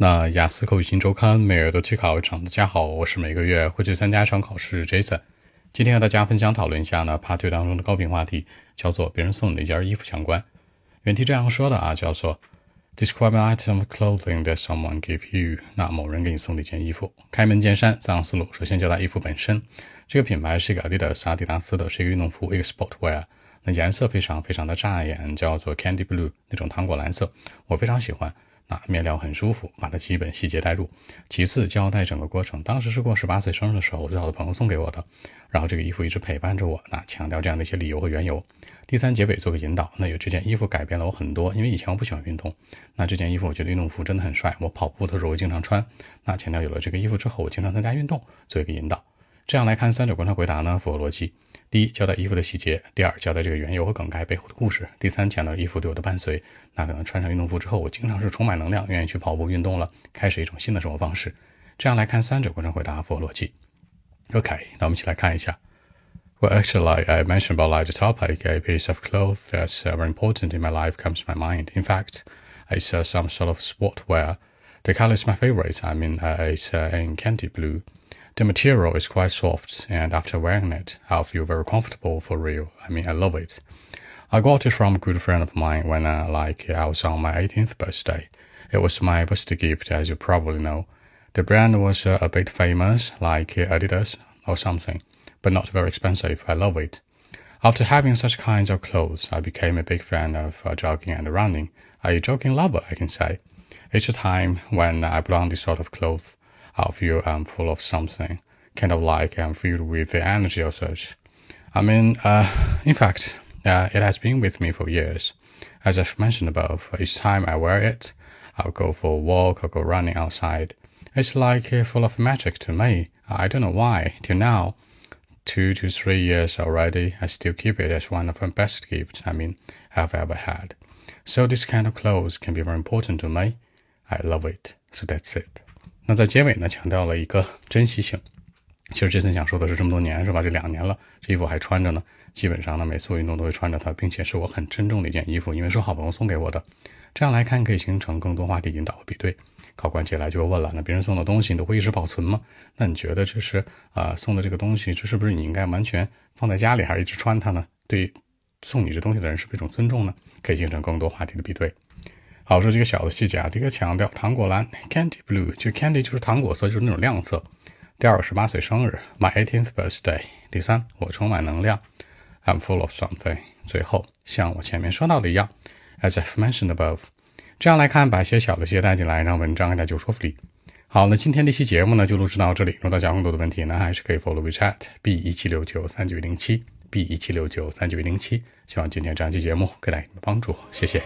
那雅思口语新周刊每月都去考一场，大家好，我是每个月会去参加一场考试 Jason。今天和大家分享讨论一下呢，Part Two 当中的高频话题，叫做别人送你一件衣服相关。原题这样说的啊，叫做 Describe an item of clothing that someone gave you。那某人给你送的一件衣服。开门见山，三个思路。首先交代衣服本身，这个品牌是一个 Adidas 阿迪达斯的，是一个运动服，一个 sportwear。那颜色非常非常的扎眼，叫做 Candy Blue 那种糖果蓝色，我非常喜欢。那面料很舒服，把它基本细节带入。其次交代整个过程，当时是过十八岁生日的时候，我最好的朋友送给我的。然后这个衣服一直陪伴着我，那强调这样的一些理由和缘由。第三结尾做个引导，那有这件衣服改变了我很多，因为以前我不喜欢运动，那这件衣服我觉得运动服真的很帅，我跑步的时候我经常穿。那强调有了这个衣服之后，我经常参加运动，做一个引导。这样来看三者观察回答呢，符合逻辑。第一，交代衣服的细节；第二，交代这个缘由和梗概背后的故事；第三，强调衣服对我的伴随。那可能穿上运动服之后，我经常是充满能量，愿意去跑步运动了，开始一种新的生活方式。这样来看三者观察回答，符合逻辑。OK，那我们一起来看一下。Well, actually, like I mentioned about like the topic, a piece of clothes that's very important in my life comes to my mind. In fact, it's uh, some sort of sportwear. The color is my favorite. I mean, uh, it's uh, in candy blue. The material is quite soft, and after wearing it, I feel very comfortable for real. I mean, I love it. I got it from a good friend of mine when uh, like I was on my 18th birthday. It was my birthday gift, as you probably know. The brand was uh, a bit famous, like Adidas or something, but not very expensive. I love it. After having such kinds of clothes, I became a big fan of uh, jogging and running. A jogging lover, I can say. Each time when I put on this sort of clothes, I feel I'm full of something, kind of like I'm filled with the energy or such. I mean, uh, in fact, uh, it has been with me for years. As I've mentioned above, each time I wear it, I'll go for a walk or go running outside. It's like uh, full of magic to me. I don't know why. Till now, two to three years already, I still keep it as one of my best gifts. I mean, I've ever had. So this kind of clothes can be very important to me. I love it. So that's it. 那在结尾呢，强调了一个珍惜性。其实这次想说的是，这么多年是吧？这两年了，这衣服还穿着呢。基本上呢，每次我运动都会穿着它，并且是我很珍重的一件衣服，因为是好朋友送给我的。这样来看，可以形成更多话题引导和比对。考官接下来就会问了：那别人送的东西你都会一直保存吗？那你觉得这是啊送的这个东西，这是不是你应该完全放在家里，还是一直穿它呢？对送你这东西的人是不是一种尊重呢？可以形成更多话题的比对。好，说几个小的细节啊。第一个强调糖果蓝 （candy blue），就 candy 就是糖果色，就是那种亮色。第二个十八岁生日 （my eighteenth birthday）。第三，我充满能量 （I'm full of something）。最后，像我前面说到的一样，as I've mentioned above。这样来看，把一些小的细节带进来，让文章更加有说服力。好，那今天这期节目呢，就录制到这里。如果大家更多的问题呢，还是可以 follow WeChat b 一七六九三九零七 b 一七六九三九零七。希望今天这样期节目给大家帮助，谢谢。